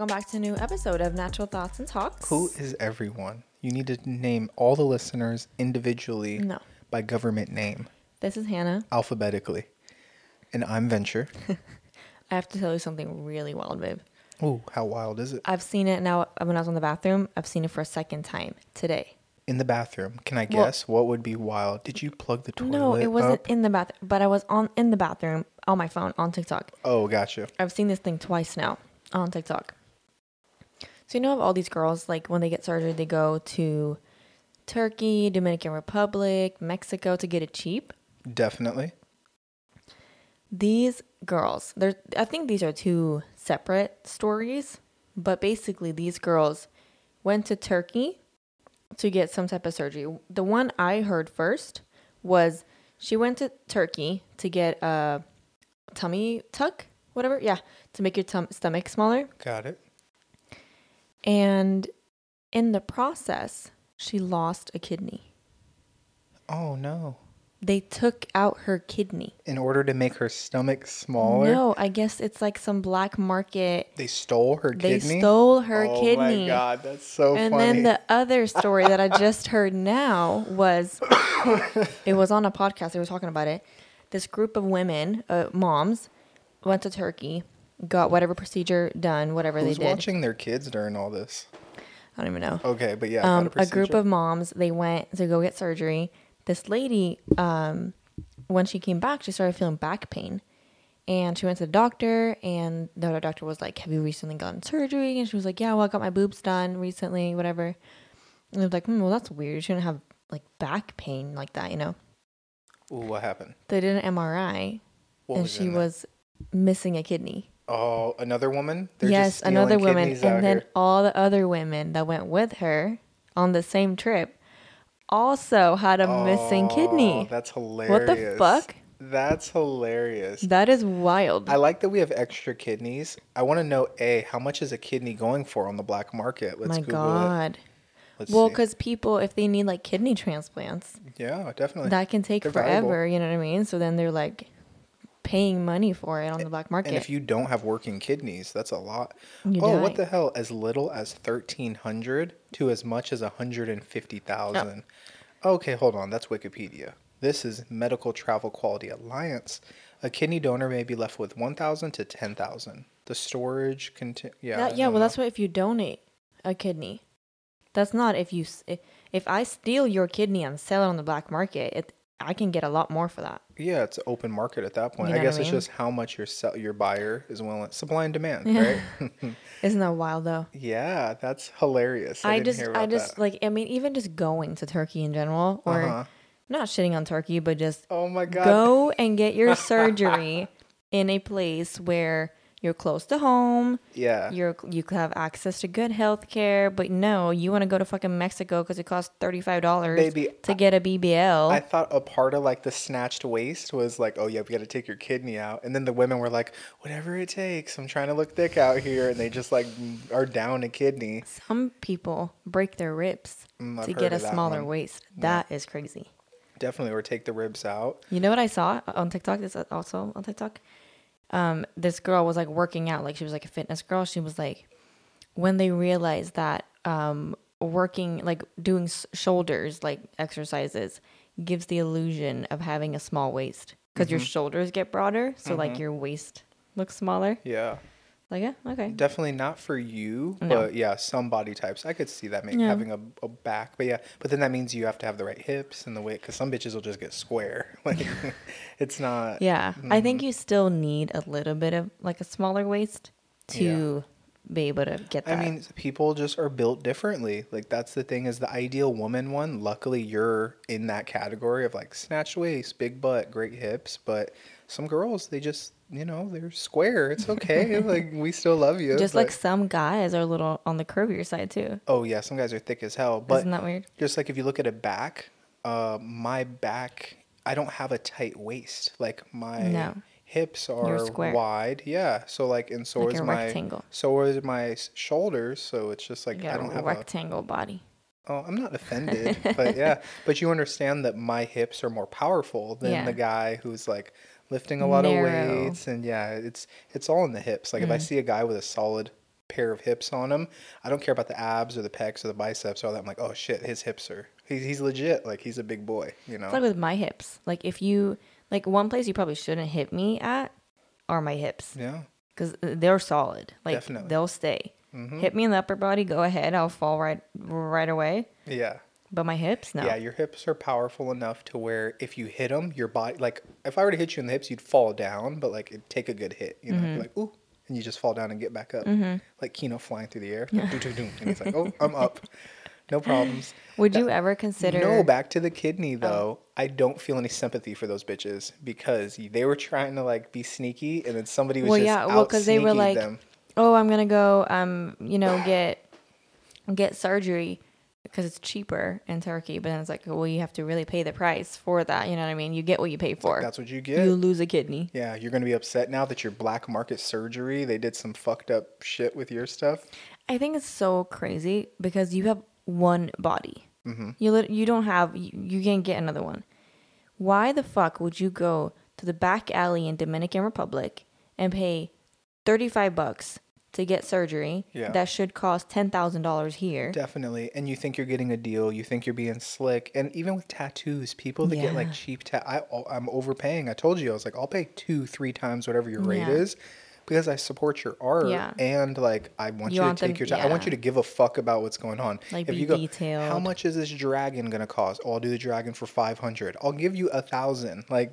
welcome back to a new episode of Natural Thoughts and Talks. Who is everyone? You need to name all the listeners individually No. by government name, This is Hanna. alphabetically. And I'm Venture. I have to tell you something really wild, babe. Ooh, how wild is it? I've seen it now when I was in the bathroom. I've seen it for a second time today. In the bathroom. Can I Well- guess what would be wild? Did you plug the toilet no, it wasn't up? in the bathroom, but I was on in the bathroom on my phone on TikTok. oh, gotcha. I've seen this thing twice now on TikTok. So you know of all these girls, like when they get surgery, they go to Turkey, Dominican Republic, Mexico to get it cheap. Definitely. These girls, they're I think these are two separate stories, but basically these girls went to Turkey to get some type of surgery. The one I heard first was she went to Turkey to get a tummy tuck, whatever, yeah, to make your tum- stomach smaller. Got it. And in the process, she lost a kidney. Oh, no. They took out her kidney. In order to make her stomach smaller, No, I guess it's like some black market. they stole her They kidney? They stole her oh kidney. Oh, my God, that's so and funny. And then the other story that I just heard now was it was on a podcast. They were talking about it. This group of women, uh, moms, went to Turkey, got whatever procedure done, whatever Who's they did. watching their kids during all this? I don't even know. Okay, but yeah, um, got a group of moms they went to go get surgery. This lady um, when she came back she started feeling back pain. And she went to the doctor and the doctor was like have you recently gotten surgery? And she was like yeah well i got my boobs done recently whatever. And they was like hmm, well that's weird. You shouldn't have like back pain like that you know? Ooh, what happened? they did an mri What and was she was missing a kidney Oh, another woman? They're yes just another woman and then here. all the other women that went with her on the same trip also had a missing Oh, kidney That's hilarious. What the fuck? That's hilarious. that is wild I like that we have extra kidneys. I want to know a how much is a kidney going for on the black market? Let's my Google it. god Let's well because people if they need like kidney transplants yeah, definitely. that can take They're forever valuable. you know what i mean so then they're like paying money for it on the black market and if you don't have working kidneys, that's a lot. You oh, die. what the hell? As little as thirteen hundred to as much as hundred and fifty thousand. Okay, hold on. That's Wikipedia. This is Medical Travel Quality Alliance. A kidney donor may be left with one thousand to ten thousand. The storage conti- yeah. That- yeah well know. that's what if you donate a kidney that's not if you if i steal your kidney and sell it on the black market it i can get a lot more for that Yeah, it's open market at that point. You I know I guess it's mean? just how much your sell, your buyer is willing, supply and demand, Yeah. right? isn't that wild though yeah, that's hilarious. I, I, just, I just that. like, I mean, even just going to Turkey in general, or Uh-huh. not shitting on Turkey, but just Oh my god. go and get your surgery in a place where you're close to home. Yeah. You're you could have access to good health care, but no, you want to go to fucking Mexico because it costs thirty five dollars to get a BBL. I thought a part of like the snatched waist was like, oh yeah, we got to take your kidney out, and then the women were like, whatever it takes. I'm trying to look thick out here, and they just like are down a kidney. Some people break their ribs Mm, to get a smaller one. waist. That is crazy. Definitely, or take the ribs out. You know what I saw on TikTok? This also on TikTok. Um, this girl was like working out, like she was like a fitness girl. She was like, when they realized that um, working, like doing s- shoulders, like exercises, gives the illusion of having a small waist because your shoulders get broader, so like your waist looks smaller. Yeah, Like, yeah, okay. definitely not for you, No. but yeah, some body types I could see that make, Yeah. having a, a back, but yeah, but then that means you have to have the right hips and the weight, because some bitches will just get square. Like, it's not. Yeah, I Mm-hmm. think you still need a little bit of like a smaller waist to be able to get I mean, people just are built differently. Like that's the thing is the ideal woman one. Luckily, you're in that category of like snatched waist, big butt, great hips. But some girls, they just you know they're square. It's okay. like we still love you. just like some guys are a little on the curvier side too. oh yeah, some guys are thick as hell. But Isn't that weird? just like if you look at a back, uh, my back, I don't have a tight waist. Like my No. hips You're wide. Yeah. So like and so Like is my rectangle. so is my shoulders. So it's just like I don't a have a rectangle body. Oh, I'm not offended, but yeah. But you understand that my hips are more powerful than Yeah. the guy who's like lifting a lot Narrow. of weights, and yeah, it's it's all in the hips. Like if I Mm. see a guy with a solid pair of hips on him. I don't care about the abs or the pecs or the biceps or all that. I'm like, oh shit, his hips are. He's he's legit. Like he's a big boy. You know. It's like with my hips. Like if you like one place you probably shouldn't hit me at are my hips yeah. because they're solid. Like Definitely. they'll stay. Hit me in the upper body, go ahead. I'll fall right right away. Yeah. But my hips, no. Yeah, your hips are powerful enough to where if you hit them, your body like if I were to hit you in the hips, you'd fall down, but like it'd take a good hit, you know, Mm-hmm. Like ooh, and you just fall down and get back up, like Kino flying through the air, like, doo, doo, doo, and it's like oh, I'm up, no problems. Would you ever consider? No, back to the Oh. kidney though. I don't feel any sympathy for those bitches because they were trying to like be sneaky, and then somebody was well, just yeah. Well, because they were like, them. oh, I'm gonna go, um, you know, get get surgery because it's cheaper in Turkey. But then it's like, well, you have to really pay the price for that. You know what I mean? You get what you pay for. That's what you get. You lose a kidney. yeah, you're gonna be upset now that your black market surgery. They did some fucked up shit with your stuff. I think it's so crazy because you have one body. Mm-hmm. You lit- you don't have you, you can't get another one. Why the fuck would you go to the back alley in Dominican Republic and pay thirty five bucks to get surgery Yeah. that should cost ten thousand dollars here? Definitely. And you think you're getting a deal. You think you're being slick. And even with tattoos, people that get like cheap tat, I, oh, I'm overpaying. I told you, I was like, I'll pay two, three times whatever your rate Yeah. is because I support your art. Yeah. And like, I want you, You want to take them- your time. I want you to give a fuck about what's going on. Like, if be you go, how much is this dragon going to cost? Oh, I'll do the dragon for 500. I'll give you a thousand. Like,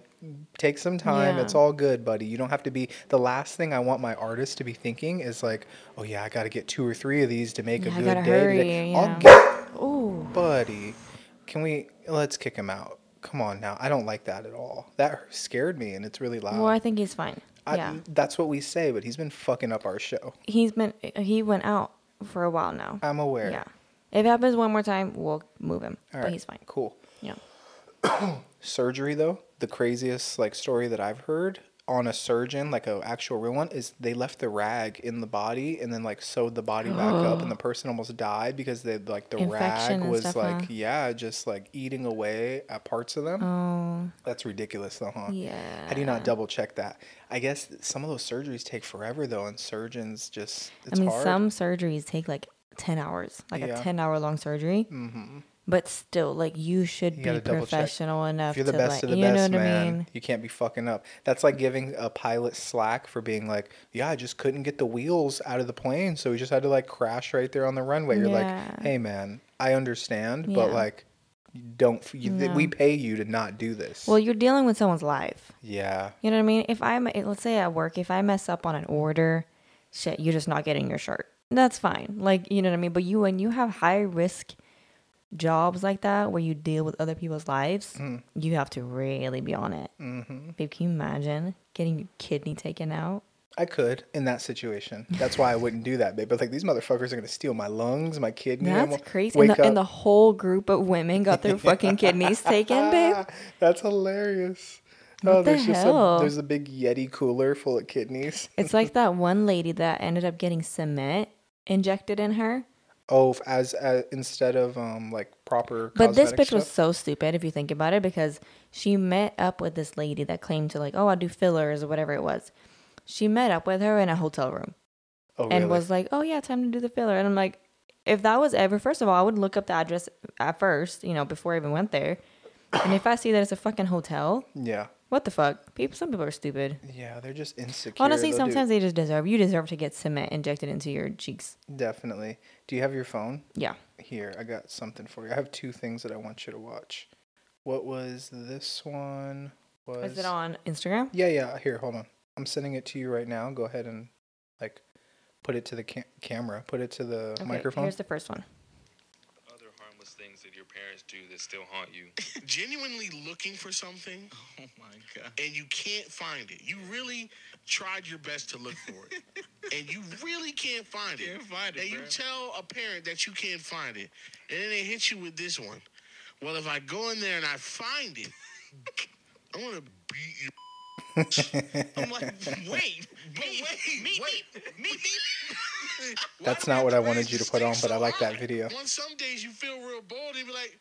take some time. Yeah. It's all good, buddy. You don't have to be, the last thing I want my artist to be thinking is like, oh yeah, I got to get two or three of these to make Yeah, a good day. hurry, today. yeah. I'll get Ooh, buddy, can we let's kick him out? Come on now. I don't like that at all. That scared me and it's really loud. well, I think he's fine. I, yeah, That's what we say, but he's been fucking up our show. he's been he went out for a while now. I'm aware. Yeah, if it happens one more time, we'll move him. All but right, he's fine. Cool. Yeah. Surgery though, the craziest like story that I've heard on a surgeon, like a actual real one, is they left the rag in the body and then like sewed the body back up, and the person almost died because they like the Infection rag was stuff, like huh? yeah, just like eating away at parts of them. Oh, That's ridiculous though, huh? yeah. How do you not double check that? I guess some of those surgeries take forever though, and surgeons just it's I mean, hard. some surgeries take like 10 hours, like Yeah. a 10 hour long surgery. Mhm. But still, like, you should You gotta be double check. professional enough If you're the to, best like, of the you best, know what man, I mean? you can't be fucking up. That's like giving a pilot slack for being like, "Yeah, I just couldn't get the wheels out of the plane, so we just had to like crash right there on the runway." You're Yeah. like, "Hey, man, I understand, but Yeah. like, you don't you, No. we pay you to not do this." Well, you're dealing with someone's life. yeah, You know what I mean? If I'm, let's say at work, if I mess up on an order, shit, you're just not getting your shirt. That's fine. Like, you know what I mean? But you, when you have high risk jobs like that where you deal with other people's lives, Mm. you have to really be on it. hmm Babe, can you imagine getting your kidney taken out? I could in that situation. That's why I wouldn't do that, babe. But like these motherfuckers are gonna steal my lungs, my kidney. That's crazy. And the, and the whole group of women got their fucking kidneys taken, babe. That's hilarious. What oh, the there's just hell? a there's a big Yeti cooler full of kidneys. It's like that one lady that ended up getting cement injected in her. Oh, as, as instead of um like proper. But this bitch was so stupid if you think about it because she met up with this lady that claimed to like, oh, I do fillers or whatever it was. She met up with her in a hotel room Oh, and was like, oh yeah, time to do the filler. And I'm like, if that was ever, first of all, I would look up the address at first, you know, before I even went there. And if I see that it's a fucking hotel, yeah, what the fuck? People, some people are stupid. yeah, they're just insecure. Honestly, They'll do- sometimes they just deserve. You deserve to get cement injected into your cheeks. definitely. Do you have your phone Yeah. here? I got something for you. I have two things that I want you to watch. What was this one? Was Is it on Instagram? Yeah, yeah. Here, hold on. I'm sending it to you right now. Go ahead and like put it to the ca- camera. Put it to the Okay, microphone. Here's the first one. other harmless things that your parents do that still haunt you. genuinely looking for something Oh my god. and you can't find it. You really tried your best to look for it. and you really can't find it. Can't find it, And you tell a parent that you can't find it. And then they hit you with this one. Well, if I go in there and I find it, I'm gonna beat you. I'm like, wait, but wait, meet wait. me, meet me. That's not what I wanted you to put on, but I like that video. On some days you feel real bold and be like,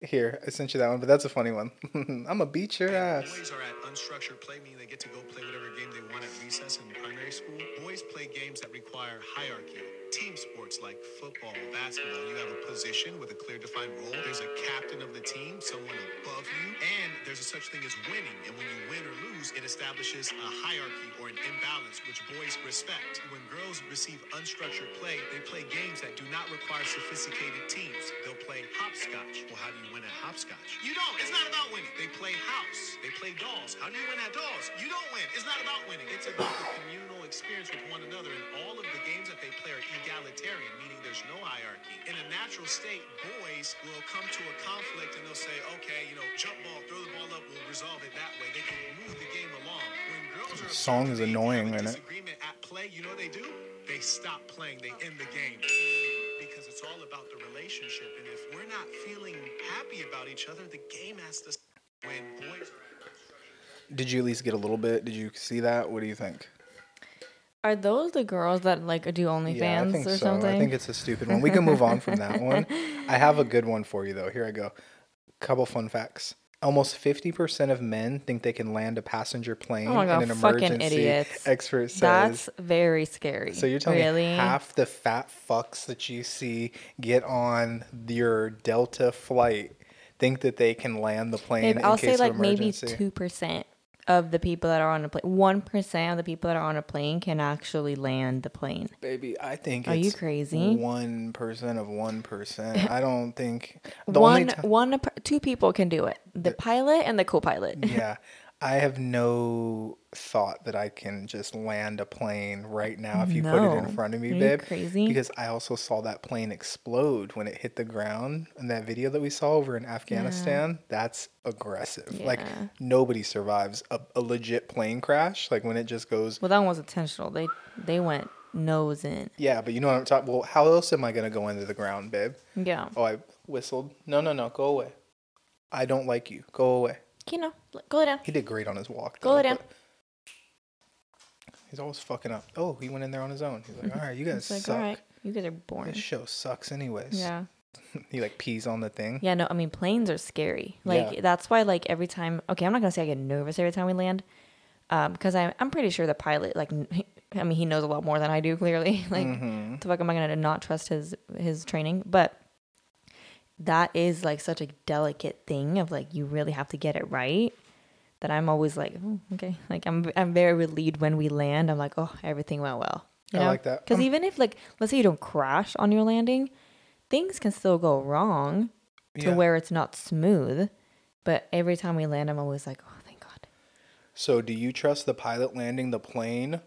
Here, I sent you that one, but that's a funny one. I'm gonna beat your ass. Are at unstructured play, meaning they get to go play whatever game they want at recess in primary school. Boys play games that require hierarchy. Team sports like football, basketball, you have a position with a clear defined role. There's a captain of the team, someone above you, and there's a such thing as winning. And when you win or lose, it establishes a hierarchy or an imbalance, which boys respect. When girls receive unstructured play, they play games that do not require sophisticated teams. They'll play hopscotch. Well, how do you win at hopscotch? You don't. It's not about winning. They play house. They play dolls. How do you win at dolls? You don't win. It's not about winning. It's about the communal experience with one another. And all of the games that they play are egalitarian, meaning there's no hierarchy. In a natural state, boys will come to a conflict and they'll say, okay, you know, jump ball, throw the ball up, we'll resolve it that way. They can move the game along. When girls are Song is annoying, isn't it? disagreement at play, you know what they do? They stop playing. They end the game because it's all about the relationship. And if we're not feeling happy about each other, the game has to. When boys are Did you at least get a little bit? Did you see that? What do you think? Are those the girls that like do OnlyFans yeah, I think or so. something? I think it's a stupid one. We can move on from that one. I have a good one for you though. Here I go. Couple fun facts. Almost 50% of men think they can land a passenger plane Oh God, in an fucking emergency. idiots. Expert says. That's very scary. So you're telling really? me half the fat fucks that you see get on your Delta flight think that they can land the plane in I'll say like maybe two percent of the people that are on a plane, one percent of the people that are on a plane can actually land the plane. Baby, I think Are you crazy? One percent of one percent. I don't think the one, time. one, two people can do it: the pilot and the co-pilot. yeah, I have no thought that I can just land a plane right now if you put it in front of me, Are you babe. crazy? Because I also saw that plane explode when it hit the ground in that video that we saw over in Afghanistan. That's aggressive. Like nobody survives a, a legit plane crash. Like when it just goes. Well, that one was intentional. They they went nose in. Yeah, but you know what I'm talking. Well, how else am I gonna go into the ground, babe? Yeah. Oh, I whistled. No, no, no. Go away. I don't like you. Go away. Kino, go lay down. He did great on his walk. Go though, lay down. He's always fucking up. Oh, he went in there on his own. He's like, all right, you guys like, suck. all right, you guys are boring. This show sucks, anyways. Yeah. he like pees on the thing. Yeah, no, I mean planes are scary. Like Yeah. that's why like every time okay, I'm not gonna say I get nervous every time we land. Um, because I'm I'm pretty sure the pilot like he- I mean he knows a lot more than I do clearly. like Mm-hmm. the fuck am I gonna not trust his his training? But that is like such a delicate thing of like you really have to get it right. That I'm always like, oh, okay, like I'm I'm very relieved when we land. I'm like, oh, everything went well. you I like that. Because Um, even if like let's say you don't crash on your landing, things can still go wrong to Yeah. where it's not smooth. But every time we land, I'm always like, oh, thank God. So, do you trust the pilot landing the plane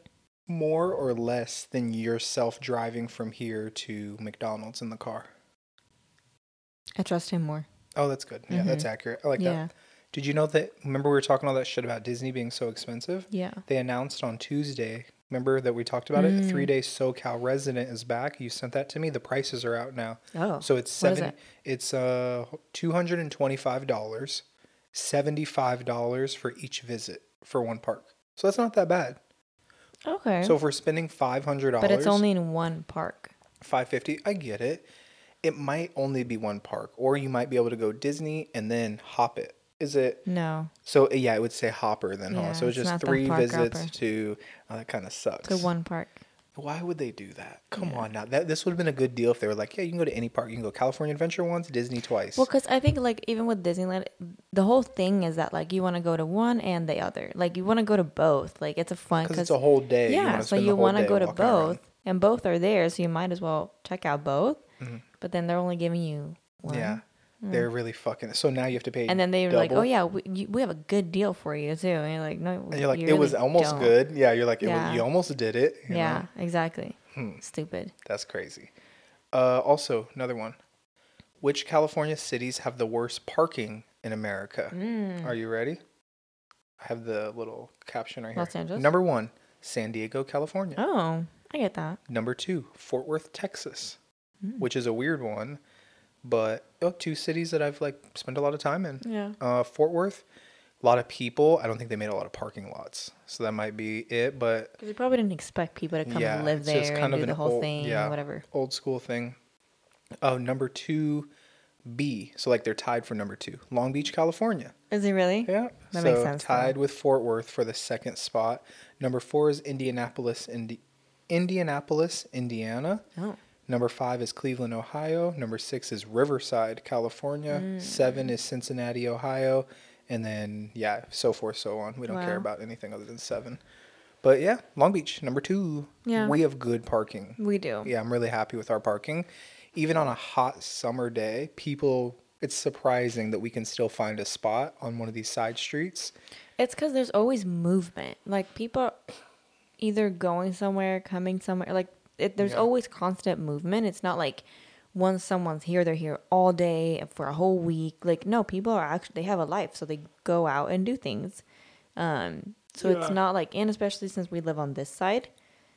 more or less than yourself driving from here to McDonald's in the car? I trust him more. Oh, that's good. Yeah, that's accurate. I like Mm-hmm. Yeah. that. Did you know that? Remember, we were talking all that shit about Disney being so expensive? Yeah. They announced on Tuesday. Remember that we talked about it? Mm. Three day SoCal resident is back. You sent that to me. The prices are out now. Oh, so it's seven. it? It's uh two hundred and twenty five dollars, seventy five dollars for each visit for one park. So that's not that bad. Okay. So if we're spending five hundred dollars, but it's only in one park. five fifty. I get it. It might only be one park, or you might be able to go Disney and then hop it. Is it? No. So yeah, it would say Hopper then, huh? So it's it's just three visits hopper. to. Oh, that kind of sucks. To one park. Why would they do that? Come on now. That this would have been a good deal if they were like, yeah, you can go to any park. You can go California Adventure once, Disney twice. Well, because I think like even with Disneyland, the whole thing is that like you want to go to one and the other. Like you want to go to both. Like it's a fun because it's a whole day. yeah. wanna so you want to go to walking around. both, and both are there, so you might as well check out both. Mm-hmm. But then they're only giving you one. Yeah, they're really fucking. So now you have to pay. And then they were like, "Oh yeah, we, you, we have a good deal for you too." And you're like, "No," And you're like, you it was almost don't." good. Yeah, you're like, it Yeah. was, you almost did it. you know? Yeah, exactly. Hmm. Stupid. That's crazy. Uh, also, another one. Which California cities have the worst parking in America? Mm. Are you ready? I have the little caption right here. Los Angeles? Number one, San Diego, California. Oh, I get that. Number two, Fort Worth, Texas, Hmm. which is a weird one, but oh, two cities that I've like spent a lot of time in. Yeah. Uh, Fort Worth, a lot of people. I don't think they made a lot of parking lots, so that might be it. But Because you probably didn't expect people to come yeah, and live there kind and of do an the whole old- thing, yeah, whatever. old school thing. Oh, number two, B. So like they're tied for number two. Long Beach, California. Is it really? Yeah. That so makes sense, though. tied with Fort Worth for the second spot. Number four is Indianapolis, Indi- Indianapolis, Indiana. Oh. Number five is Cleveland, Ohio. Number six is Riverside, California. Mm. Seven is Cincinnati, Ohio. And then, yeah, so forth, so on. We don't care about anything other than seven. But yeah, Long Beach, number two. Yeah. We have good parking. We do. Yeah, I'm really happy with our parking. Even on a hot summer day, people, it's surprising that we can still find a spot on one of these side streets. It's because there's always movement. Like people are either going somewhere, coming somewhere. Like it, there's Yeah. always constant movement. It's not like once someone's here, they're here all day for a whole week. Like no, people are actually they have a life, so they go out and do things. Um, so it's not like, and especially since we live on this side,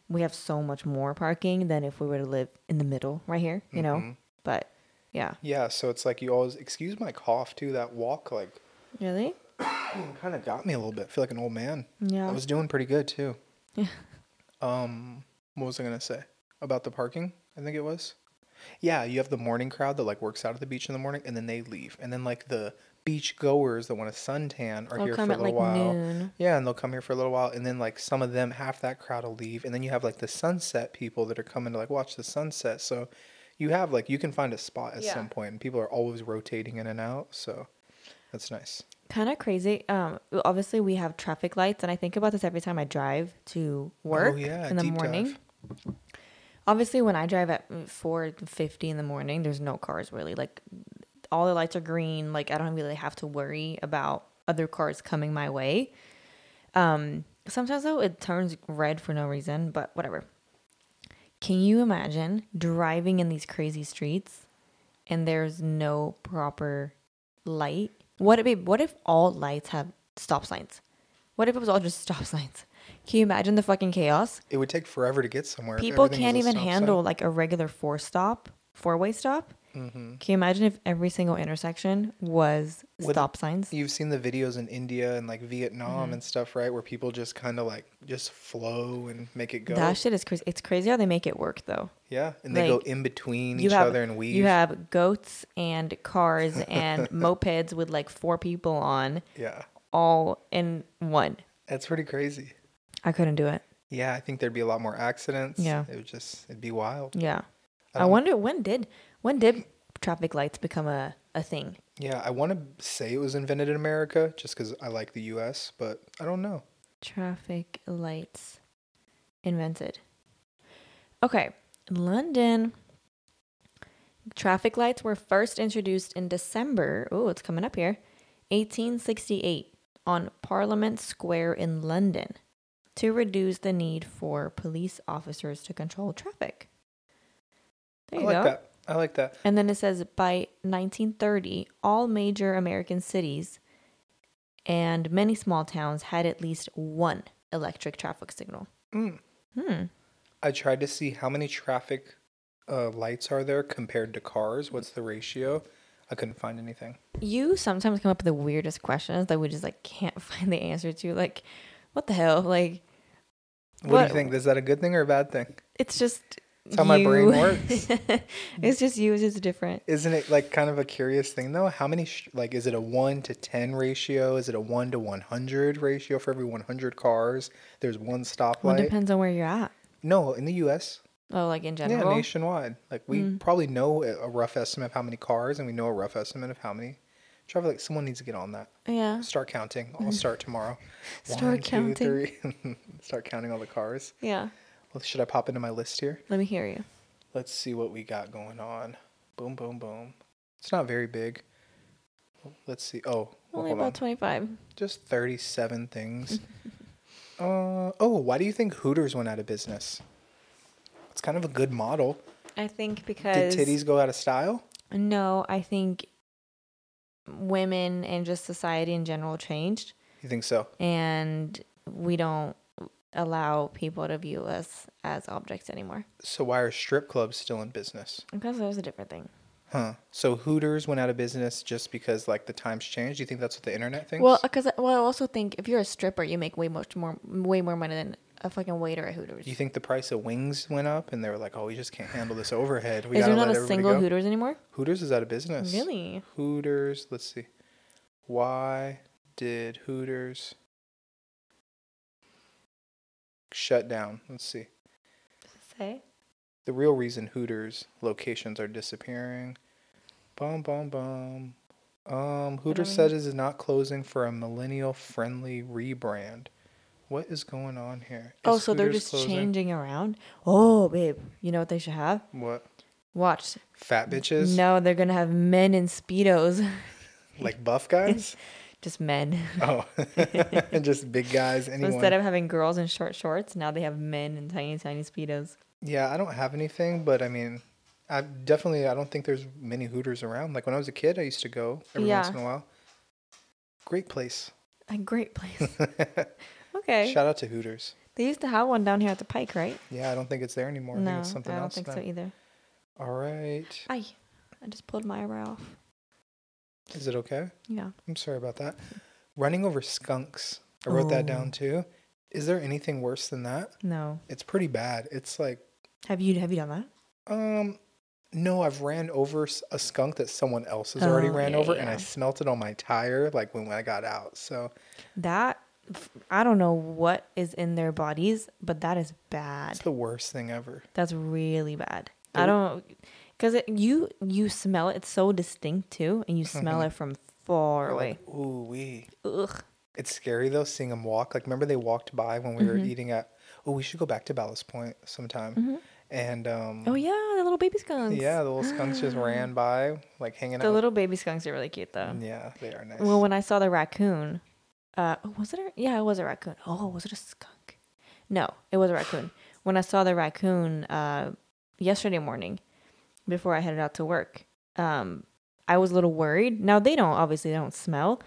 we have so much more parking than if we were to live in the middle right here. You Mm-hmm. know, but yeah, Yeah, so it's like you always, excuse my cough too, that walk like really, kind of got me a little bit. I feel like an old man. yeah. I was doing pretty good too. Yeah. Um, what was I gonna say about the parking? I think it was. Yeah, you have the morning crowd that like works out at the beach in the morning, and then they leave, and then like the beach goers that want to suntan are They'll here for a little like while. noon. Yeah, and they'll come here for a little while, and then like some of them, half that crowd will leave, and then you have like the sunset people that are coming to like watch the sunset. So you have like you can find a spot at Yeah. some point, and people are always rotating in and out. So that's nice. kind of crazy. Um, obviously we have traffic lights, and I think about this every time I drive to work Oh, yeah, in the morning. dive. Obviously, when I drive at four fifty in the morning, there's no cars really. Like all the lights are green. Like I don't really have to worry about other cars coming my way. Um, sometimes though it turns red for no reason, but whatever. Can you imagine driving in these crazy streets and there's no proper light? What if what if all lights have stop signs? What if it was all just stop signs? Can you imagine the fucking chaos? It would take forever to get somewhere. People can't even stop sign. handle like a regular four stop, four way stop. Mm-hmm. Can you imagine if every single intersection was What- stop signs? You've seen the videos in India and like Vietnam Mm-hmm. and stuff, right? Where people just kind of like just flow and make it go. That shit is crazy. It's crazy how they make it work though. yeah, and they go in between each have other and weave. you have goats and cars and mopeds with like four people on yeah, all in one. that's pretty crazy. I couldn't do it. Yeah, I think there'd be a lot more accidents. Yeah. it would just it'd be wild. Yeah. I, don't- wonder when did when did traffic lights become a, a thing? Yeah, I want to say it was invented in America just because I like the U.S., but I don't know. Traffic lights invented. Okay, London. Traffic lights were first introduced in December. Oh, it's coming up here. 1868 on Parliament Square in London to reduce the need for police officers to control traffic. There I you like go. that. I like that. And then it says by 1930, all major American cities and many small towns had at least one electric traffic signal. Mm. Hmm. I tried to see how many traffic uh, lights are there compared to cars. What's the ratio? I couldn't find anything. You sometimes come up with the weirdest questions that we just like can't find the answer to. Like, what the hell? Like, What, What- do you think? Is that a good thing or a bad thing? it's just That's how my brain works. it's just you. It's just different. Isn't it like kind of a curious thing though? How many sh- like is it a 1 to 10 ratio? Is it a 1 to 100 ratio for every 100 cars? There's one stoplight. Well, it depends on where you're at. no, in the US. Oh, like in general. Yeah, nationwide. Like we Mm. probably know a rough estimate of how many cars and we know a rough estimate of how many traffic like someone needs to get on that. yeah. Start counting. I'll start tomorrow. Start One, two, counting. three. start counting all the cars. Yeah. Well, should I pop into my list here? Let me hear you. Let's see what we got going on. Boom, boom, boom. It's not very big. Let's see. Oh, Only about on. 25. Just 37 things. uh, oh, why do you think Hooters went out of business? It's kind of a good model. I think because Did titties go out of style? No, I think women and just society in general changed, You think so? and we don't allow people to view us as objects anymore. So why are strip clubs still in business? Because that was a different thing. Huh. So Hooters went out of business just because like the times changed. Do you think that's what the internet thinks? Well, because well, I also think if you're a stripper, you make way much more, way more money than a fucking waiter at Hooters. Do you think the price of wings went up and they were like, oh, we just can't handle this overhead. We is there not let a everybody single go. Hooters anymore? Hooters is out of business. Really? Hooters. Let's see. Why did Hooters shut down? Let's see. Does it say? The real reason Hooters locations are disappearing. Bum bum bum. Um, Hooters said it is not closing for a millennial friendly rebrand. What is going on here? Oh, so they're just closing? changing around. Oh, babe, you know what they should have? What? Watch. Fat bitches? No, they're gonna have men in speedos. Like buff guys? just men. oh, And just big guys. So instead of having girls in short shorts, now they have men in tiny, tiny speedos. Yeah, I don't have anything, but I mean, I definitely I don't think there's many Hooters around. Like when I was a kid, I used to go every once in a while. Great place. A great place. Okay. Shout out to Hooters. They used to have one down here at the Pike, right? Yeah, I don't think it's there anymore. I think it's something I don't else think now. so either. All right. Ay, I just pulled my eyebrow off. Is it okay? Yeah. I'm sorry about that. Running over skunks. I wrote that Oh. down too. Is there anything worse than that? No. It's pretty bad. It's like Have you have you done that? Um, no, I've ran over s- a skunk that someone else has already Oh, ran yeah, over, and I smelt it on my tire like when, when I got out. So That I don't know what is in their bodies, but that is bad. it's the worst thing ever. That's really bad. I don't because you you smell it. It's so distinct too, and you smell Mhm. it from far You're away. Like, Ooh wee. Ugh. It's scary though seeing them walk. Like remember they walked by when we were Mhm. eating at. Oh, we should go back to Ballast Point sometime. Mhm. And um, Oh yeah, the little baby skunks. yeah, the little skunks just ran by, like hanging The out. The little baby skunks are really cute though. yeah, they are nice. Well, when I saw the raccoon, uh, oh, was it? A, yeah, it was a raccoon. Oh, was it a skunk? No, it was a raccoon. When I saw the raccoon uh, yesterday morning, before I headed out to work, um, I was a little worried. Now they don't obviously they don't smell,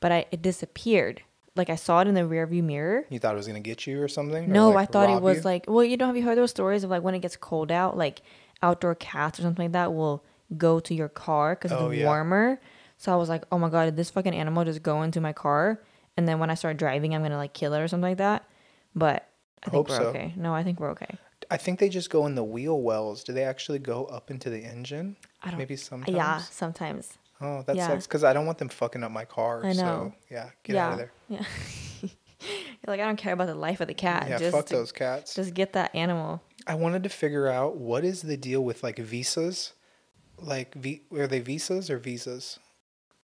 but I it disappeared. Like I saw it in the rearview mirror. you thought it was gonna get you or something? or, No, like, I thought it was you? like well, you know, have you heard those stories of like when it gets cold out, like outdoor cats or something like that will go to your car because Oh, it's yeah. warmer. So I was like, oh my god, did this fucking animal just go into my car? And then when I start driving, I'm gonna like kill it or something like that. But I think Hope we're so. okay. No, I think we're okay. I think they just go in the wheel wells. Do they actually go up into the engine? I don't. Maybe sometimes. Yeah, sometimes. Oh, that Yeah. sucks because I don't want them fucking up my car. I So know. yeah, get yeah. out of there. Yeah. You're like, I don't care about the life of the cat. Yeah, just fuck to- those cats. Just get that animal. I wanted to figure out what is the deal with like visas, like v- are they visas or visas?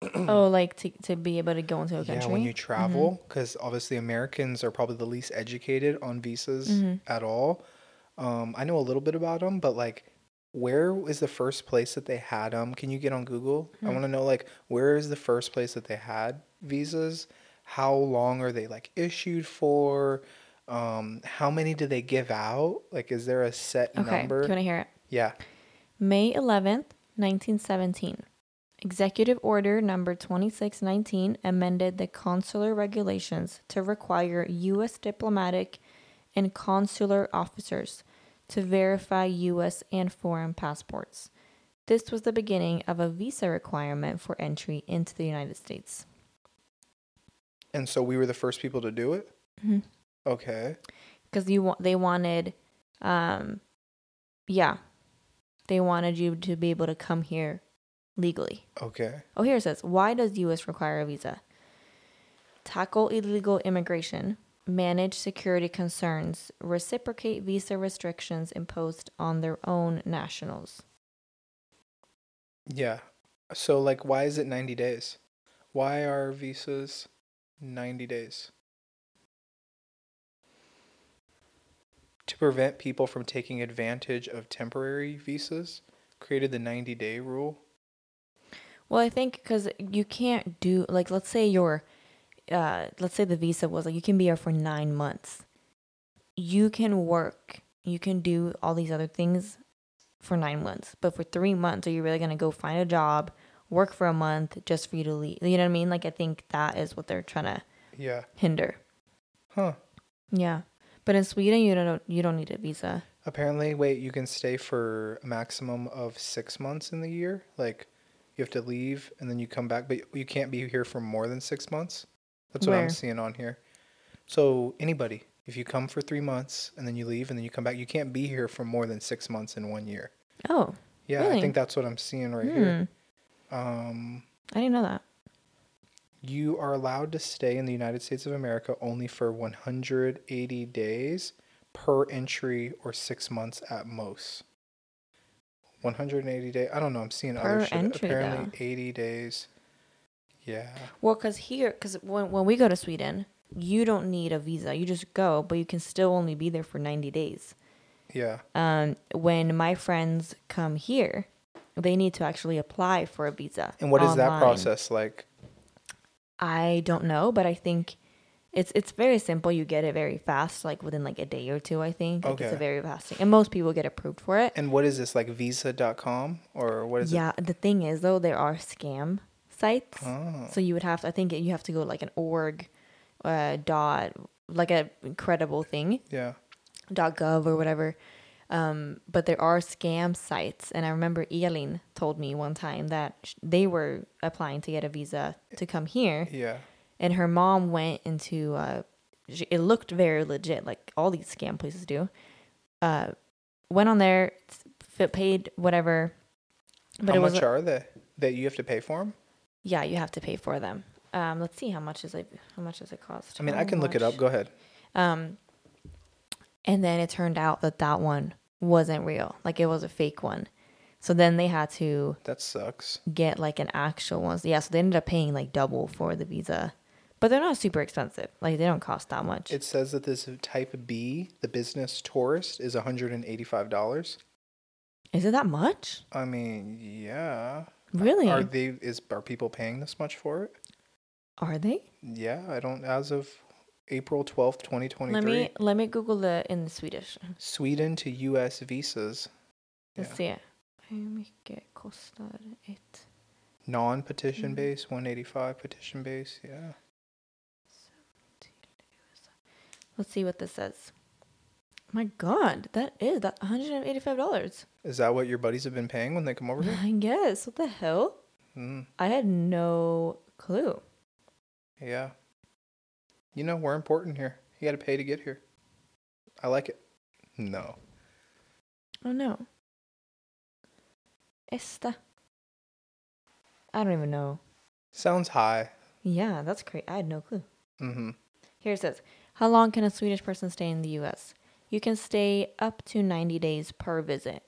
Oh, like to to be able to go into a country. Yeah, when you travel, because obviously Americans are probably the least educated on visas Mhm. at all. Um, I know a little bit about them, but like, where is the first place that they had them? Can you get on Google? I Hmm. want to know like where is the first place that they had visas? How long are they like issued for? Um, how many do they give out? Like, is there a set Okay. Number? you want to hear it? yeah. May 11th, 1917. Executive Order number 2619 amended the consular regulations to require U.S. diplomatic and consular officers to verify U.S. and foreign passports. This was the beginning of a visa requirement for entry into the United States. And so we were the first people to do it. Mhm. Okay. Because you want, they wanted, um, yeah, they wanted you to be able to come here legally. Okay. Oh, here it says, why does U.S. require a visa? Tackle illegal immigration, manage security concerns, reciprocate visa restrictions imposed on their own nationals. Yeah. So like why is it 90 days? Why are visas 90 days? To prevent people from taking advantage of temporary visas, created the 90 day rule. Well, I think because you can't do, like, let's say you're, uh, let's say the visa was like, you can be here for nine months. You can work, you can do all these other things for nine months. But for three months, are you really going to go find a job, work for a month just for you to leave? You know what I mean? Like, I think that is what they're trying to Yeah. hinder. Huh. Yeah. But in Sweden, you don't you don't need a visa. Apparently, wait, you can stay for a maximum of six months in the year. Like, you have to leave and then you come back, but you can't be here for more than six months. That's what I'm seeing on here. So, anybody, If you come for three months and then you leave and then you come back, you can't be here for more than six months in one year. Oh, Yeah, I think that's what I'm seeing right hmm. here. Um, I didn't know that. you are allowed to stay in the United States of America only for 180 days per entry or six months at most. 180 days. I don't know. I'm seeing Per other shit. Apparently, though. 80 days. Yeah. Well, because here, because when, when we go to Sweden, you don't need a visa. You just go, but you can still only be there for 90 days. Yeah. Um, when my friends come here, they need to actually apply for a visa. And what is that process like? I don't know, but I think it's it's very simple. You get it very fast, like within like a day or two. I think like, it's a very fast thing, and most people get approved for it. And what is this like visa.com or what is yeah, the thing is though, there are scam sites. Oh. so you would have to. I think you have to go like an org, uh, dot like a credible thing. Yeah. Dot .gov or whatever. Um, but there are scam sites, and I remember Elin told me one time that sh- they were applying to get a visa to come here, Yeah. And her mom went into. Uh, it looked very legit, like all these scam places do. Uh, went on there, paid whatever, but how it was much are they that you have to pay for them? yeah, you have to pay for them. Um, let's see how much is it. How much does it cost? I mean, I How can look it up. Go ahead. Um, and then it turned out that that one wasn't real. Like it was a fake one. So then they had to That sucks. get like an actual one. Yeah, so they ended up paying like double for the visa. But they're not super expensive. Like they don't cost that much. It says that this type B, the business tourist, is $185. Is it that much? I mean, yeah. Really? Are they is are people paying this much for it? Are they? Yeah, I don't as of April 12th, 2023. Let me let me Google it in Swedish. Sweden to US visas. Let's Yeah. see it. Hur mycket kostar ett? Non-petition Mm. base 185 petition base. Yeah. Let's see what this says. My God, that is that one hundred and eighty-five dollars. Is that what your buddies have been paying when they come over here? I guess. What the hell? Mm, I had no clue. yeah. You know, we're important here. You got to pay to get here. I like it. No. Oh no. Esta. I don't even know. Sounds high. Yeah, that's crazy. I had no clue. Mm-hmm. Here it says, How long can a Swedish person stay in the US? You can stay up to 90 days per visit.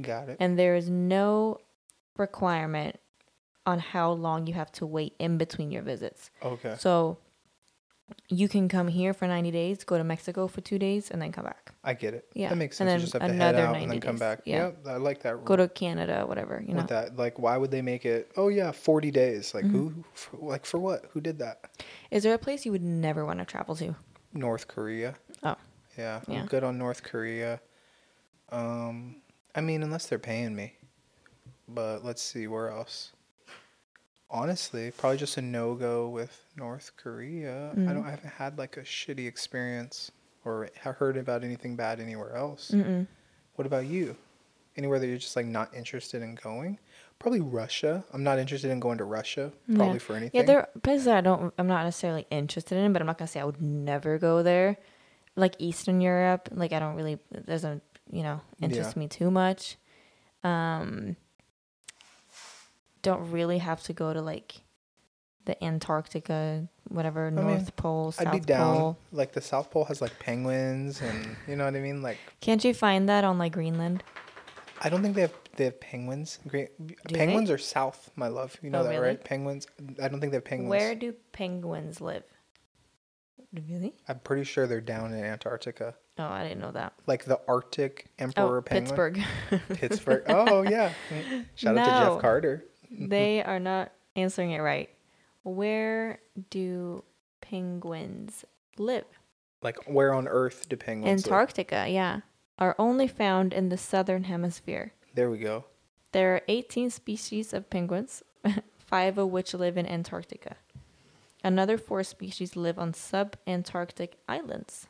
Got it. And there is no requirement on how long you have to wait in between your visits. Okay. So you can come here for 90 days, go to Mexico for two days, and then come back. I get it. Yeah, That makes and sense. You then just have to head out and then come days. back. Yeah. Yep. I like that. Go to Canada, whatever, you know. with that. Like, why would they make it? Oh yeah, forty days. Like Mm-hmm. who? For, like for what? Who did that? Is there a place you would never want to travel to? North Korea. Oh, Yeah, I'm Yeah. good on North Korea. Um, I mean, unless they're paying me. But let's see where else. Honestly, probably just a no go with North Korea. I Mm. don't. I haven't had like a shitty experience or heard about anything bad anywhere else. mm-mm. What about you? Anywhere that you're just like not interested in going? Probably Russia. I'm not interested in going to Russia. Probably Yeah. for anything. Yeah, there are places that I don't. I'm not necessarily interested in, but I'm not gonna say I would never go there. Like Eastern Europe, like I don't really doesn't you know interest Yeah. me too much. Um, don't really have to go to like the Antarctica, whatever mean, North Pole, South I'd be down. Pole. Like the South Pole has like penguins and you know what I mean. Like Can't you find that on like Greenland? I don't think they have they have penguins. Great they? penguins are south, my love. You know Oh, that really? right? Penguins. I don't think they have penguins. Where do penguins live? Really? I'm pretty sure they're down in Antarctica, Oh, I didn't know that. like the Arctic emperor oh, penguin. Pittsburgh. Pittsburgh. Oh yeah. Shout out to Jeff Carter. they are not answering it right. Where do penguins live? Like where on Earth do penguins? live? Antarctica, yeah. Are only found in the southern hemisphere. There we go. There are 18 species of penguins, five of which live in Antarctica. Another four species live on sub-Antarctic islands.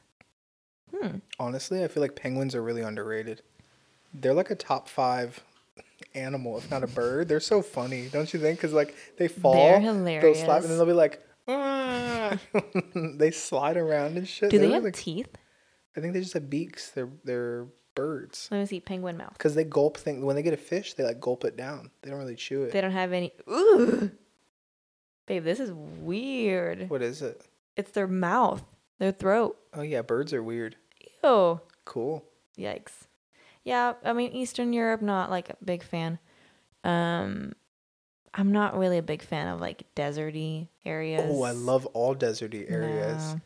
Hmm. Honestly, I feel like penguins are really underrated. They're like a top five animal, if not a bird. They're so funny, don't you think? Because like they fall, They're they'll slap, and then they'll be like, ah. they slide around and shit. Do they They're have really- teeth? I think they just have beaks. They're they're birds. Let me see. Penguin mouth. Because they gulp thing when they get a fish, they like gulp it down. They don't really chew it. They don't have any. Ooh, babe, this is weird. What is it? It's their mouth, their throat. Oh yeah, birds are weird. Ew. Cool. Yikes. Yeah, I mean Eastern Europe, not like a big fan. Um, I'm not really a big fan of like deserty areas. Oh, I love all deserty areas. No.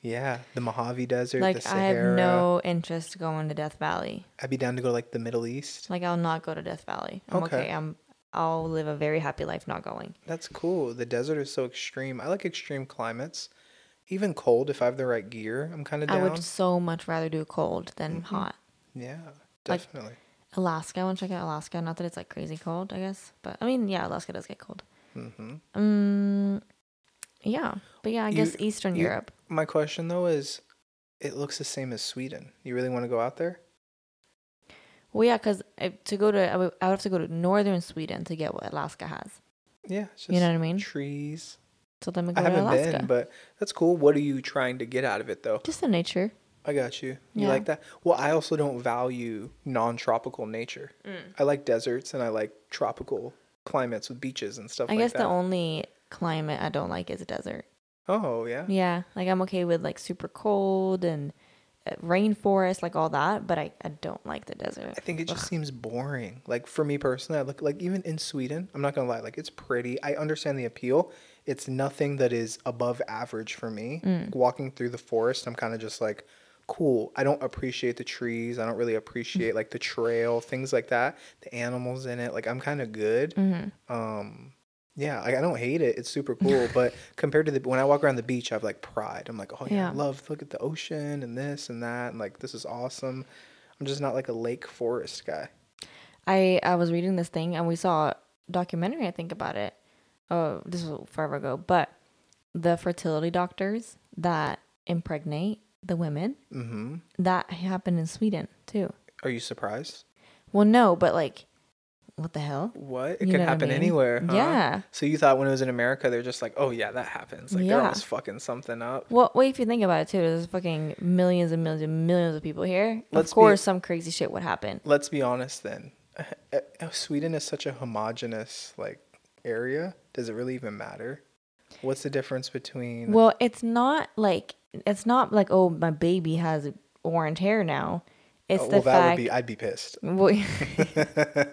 Yeah, the Mojave Desert, Like the Sahara. I have no interest going to Death Valley. I'd be down to go like the Middle East. Like I'll not go to Death Valley. I'm okay. Okay. I'm I'll live a very happy life not going. That's cool. The desert is so extreme. I like extreme climates. Even cold, if I have the right gear, I'm kind of I would so much rather do cold than Mm-hmm. hot. Yeah, Like- definitely. Alaska, I want to check out Alaska. Not that it's like crazy cold, I guess, but I mean, yeah, Alaska does get cold. hmm Um, yeah, but yeah, I You- guess Eastern you- Europe. My question though is, it looks the same as Sweden. You really want to go out there? Well, yeah, because to go to, I would, I would have to go to northern Sweden to get what Alaska has. Yeah, it's just You know what I mean? trees. So then we I go to haven't Alaska. been, but that's cool. What are you trying to get out of it though? Just the nature. I got you. You Yeah. like that? Well, I also don't value non-tropical nature. Mm. I like deserts and I like tropical climates with beaches and stuff I like guess that. the only climate I don't like is a desert. oh yeah. Yeah, like I'm okay with like super cold and uh, rainforest, like all that, but I, I don't like the desert. I think it just seems boring. Like for me personally, I look like even in Sweden, I'm not gonna lie, like it's pretty. I understand the appeal. It's nothing that is above average for me. Mm. Walking through the forest, I'm kind of just like, cool. I don't appreciate the trees. I don't really appreciate like the trail, things like that. The animals in it, like I'm kind of good. Mm-hmm. Um, yeah, like I don't hate it. It's super cool. but compared to the when I walk around the beach, I have like pride. I'm like, oh yeah, Yeah. I love look at the ocean and this and that, and like this is awesome. I'm just not like a lake forest guy. I I was reading this thing and we saw a documentary I think about it. Oh, this was forever ago, but the fertility doctors that impregnate the women Mm-hmm. that happened in Sweden too. Are you surprised? Well, no, but like, what the hell? What? It You could what I happen mean? anywhere. Huh? Yeah. So you thought when it was in America, they're just like, oh yeah, that happens. Like they're Yeah. almost fucking something up. Well, wait, if you think about it too, there's fucking millions and millions and millions of people here. Let's of be- course, some crazy shit would happen. Let's be honest then. Uh, uh, Sweden is such a homogenous like area. Does it really even matter? What's the difference between? Well, it's not like it's not like oh my baby has orange hair now. It's Oh, the well, that fact. would be. I'd be pissed. well,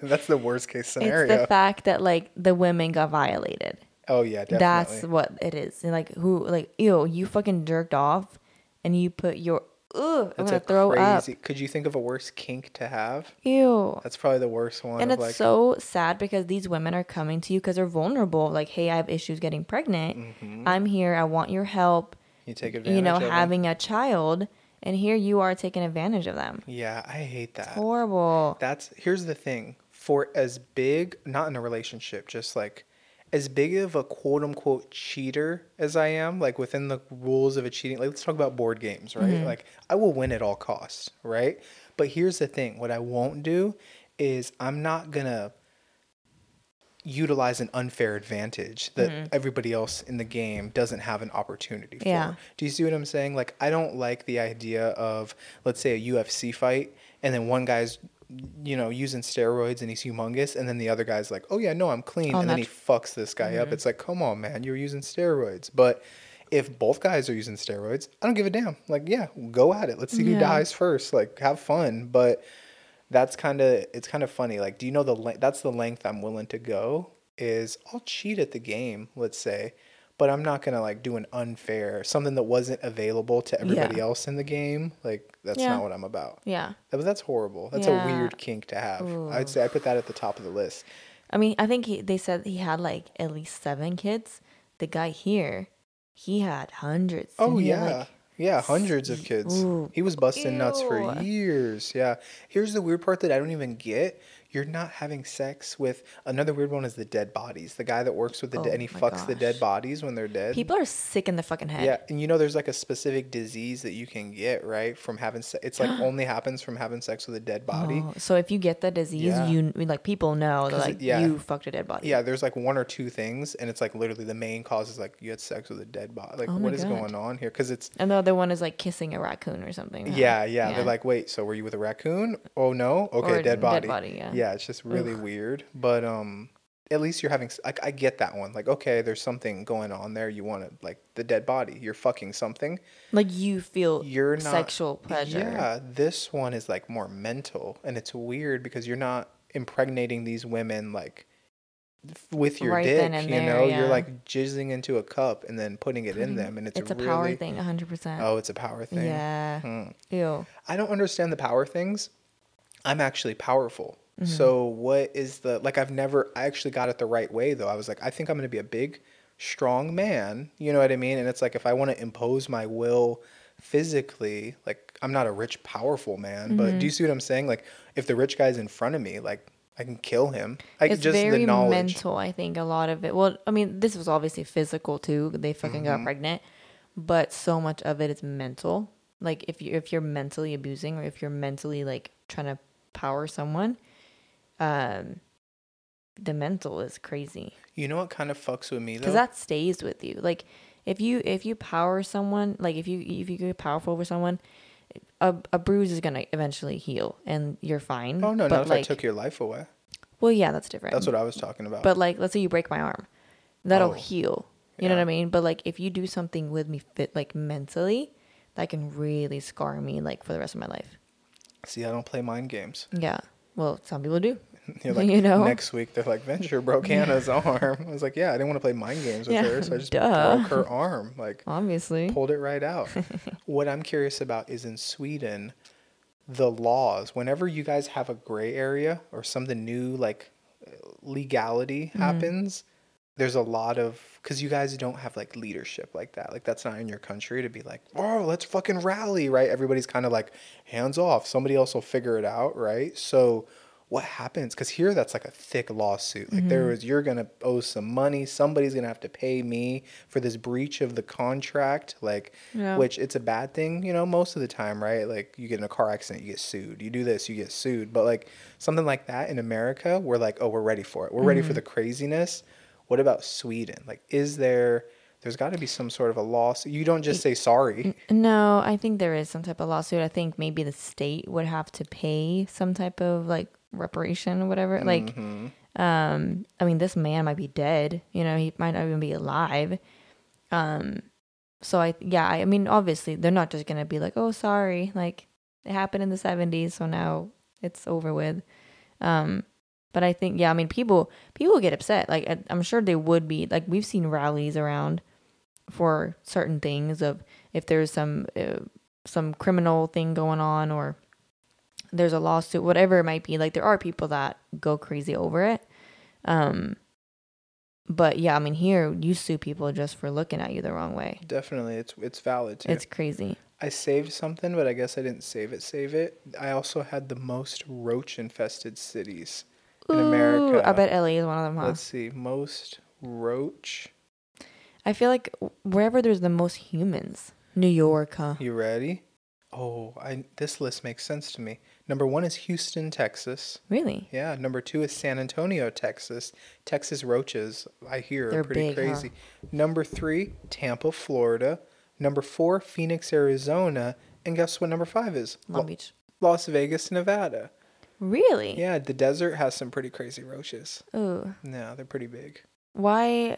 That's the worst case scenario. it's the fact that like the women got violated. oh yeah, definitely. That's what it is. And like who like ew, you fucking jerked off, and you put your ugh, I'm That's gonna a throw crazy. up. Could you think of a worse kink to have? Ew. That's probably the worst one. And of it's like, so sad because these women are coming to you because they're vulnerable. Like, hey, I have issues getting pregnant. Mm-hmm. I'm here. I want your help. you take advantage. You know, having a child, and here you are taking advantage of them. Yeah, I hate that. Horrible. That's here's the thing. For as big, not in a relationship, just like as big of a quote unquote cheater as I am, like within the rules of a cheating, like let's talk about board games, right? Mm-hmm. Like I will win at all costs, right? But here's the thing what I won't do is I'm not gonna utilize an unfair advantage that everybody else in the game doesn't have an opportunity for. Mm-hmm. Yeah. Do you see what I'm saying? Like I don't like the idea of let's say a UFC fight and then one guy's you know using steroids and he's humongous and then the other guy's like, "Oh yeah, no, I'm clean." Oh, and then he fucks this guy up. It's like, "Come on, man, you're using steroids." But if both guys are using steroids, I don't give a damn. Like, yeah, go at it. Let's see who dies first. Like, have fun. But that's kind of it's kind of funny. Like, do you know the le- that's the length I'm willing to go is I'll cheat at the game, let's say, but I'm not gonna like do an unfair something that wasn't available to everybody Yeah. else in the game. Like, that's Yeah. not what I'm about. Yeah. That, that's horrible. That's Yeah. a weird kink to have. I'd say I put that at the top of the list. I mean, I think he, they said he had like at least seven kids. The guy here, he had hundreds. Oh he yeah. like, yeah, hundreds of kids. Ooh. He was busting nuts for years. Yeah. Here's the weird part that I don't even get. You're not having sex with another weird one is the dead bodies. The guy that works with the Oh dead and he fucks the dead bodies when they're dead. People are sick in the fucking head. Yeah, and you know there's like a specific disease that you can get, right? From having sex. it's like only happens from having sex with a dead body. Oh, so if you get the disease, Yeah. you like people know that it- like yeah. you fucked a dead body. Yeah, there's like one or two things and it's like literally the main cause is like you had sex with a dead body. Like Oh my what is God. going on here? Cuz it's And the other one is like kissing a raccoon or something. huh? yeah, yeah, They're like, wait, so were you with a raccoon? Oh no, okay, Or a dead dead body. body, yeah. Yeah, it's just really Ugh. weird. But um, at least you're having. Like, I get that one. Like, okay, there's something going on there. You want to like the dead body. You're fucking something. like you feel You're not sexual pleasure. Yeah, this one is like more mental, and it's weird because you're not impregnating these women like with your Right dick. you there, know, you're like jizzing into a cup and then putting it in them, and it's, it's a really, power thing, hundred percent. Oh, it's a power thing. Yeah. Hmm. Ew. I don't understand the power things. I'm actually powerful. Mm-hmm. So what is the like I've never I actually got it the right way though. I was like I think I'm going to be a big strong man, you know what I mean? And it's like if I want to impose my will physically, like I'm not a rich powerful man, but Mm-hmm. do you see what I'm saying? Like if the rich guy's in front of me, like I can kill him. I it's just very the knowledge. mental. I think a lot of it. Well, I mean, this was obviously physical too. They fucking Mm-hmm. got pregnant, but so much of it is mental. Like if you if you're mentally abusing or if you're mentally like trying to power someone, um, the mental is crazy You know what kind of fucks with me though? because that stays with you. Like if you if you power someone, like if you if you get powerful over someone. A, a bruise is gonna eventually heal and you're fine. oh no, but not if I took your life away. Well, yeah, that's different. That's what I was talking about. But like, let's say you break my arm, that'll Oh, heal. You know what I mean? But like, if you do something with me, fit like mentally, that can really scar me like for the rest of my life. See, I don't play mind games. Yeah. Well, some people do. You're like, You know? next week they're like, Venture broke Hanna's arm. I was like, yeah, I didn't want to play mind games with Yeah, her, so I just duh. broke her arm. Like, Obviously. pulled it right out. what I'm curious about is in Sweden, the laws. Whenever you guys have a gray area or something new, like legality Mm-hmm. happens, there's a lot of because you guys don't have like leadership like that. Like that's not in your country to be like, oh, let's fucking rally, right? Everybody's kind of like hands off. Somebody else will figure it out, right? So what happens? Because here that's like a thick lawsuit. Like there mm-hmm. is, you're gonna owe some money. Somebody's gonna have to pay me for this breach of the contract. Like, Yeah. which it's a bad thing, you know, most of the time, right? Like you get in a car accident, you get sued. You do this, you get sued. But like something like that in America, we're like, oh, we're ready for it. We're ready for mm-hmm. the craziness. What about Sweden? Like, is there? There's got to be some sort of a lawsuit. You don't just say sorry. No, I think there is some type of lawsuit. I think maybe the state would have to pay some type of like reparation or whatever. Like, Mm-hmm. um, I mean, this man might be dead. You know, he might not even be alive. Um, so I yeah, I mean, obviously they're not just gonna be like, oh, sorry, like it happened in the '70s, so now it's over with. Um, but I think yeah, I mean, people people get upset. Like I- I'm sure they would be. Like we've seen rallies around for certain things of if there's some uh, some criminal thing going on or there's a lawsuit whatever it might be like there are people that go crazy over it um but yeah i mean here you sue people just for looking at you the wrong way Definitely, it's it's valid too. it's crazy I saved something, but I guess I didn't save it. Save it. I also had the most roach-infested cities in Ooh, America. i bet la is one of them huh Let's see, most roach. i feel like wherever there's the most humans new york huh You ready? Oh, I this list makes sense to me. Number one is Houston, Texas. really Yeah. Number two is San Antonio, Texas. Texas roaches, I hear, They're are pretty big, huh? crazy. Number three, Tampa, Florida. Number four, Phoenix, Arizona. And guess what number five is? long Lo- beach Las Vegas, Nevada. Really Yeah, the desert has some pretty crazy roaches. Ooh. No, they're pretty big. why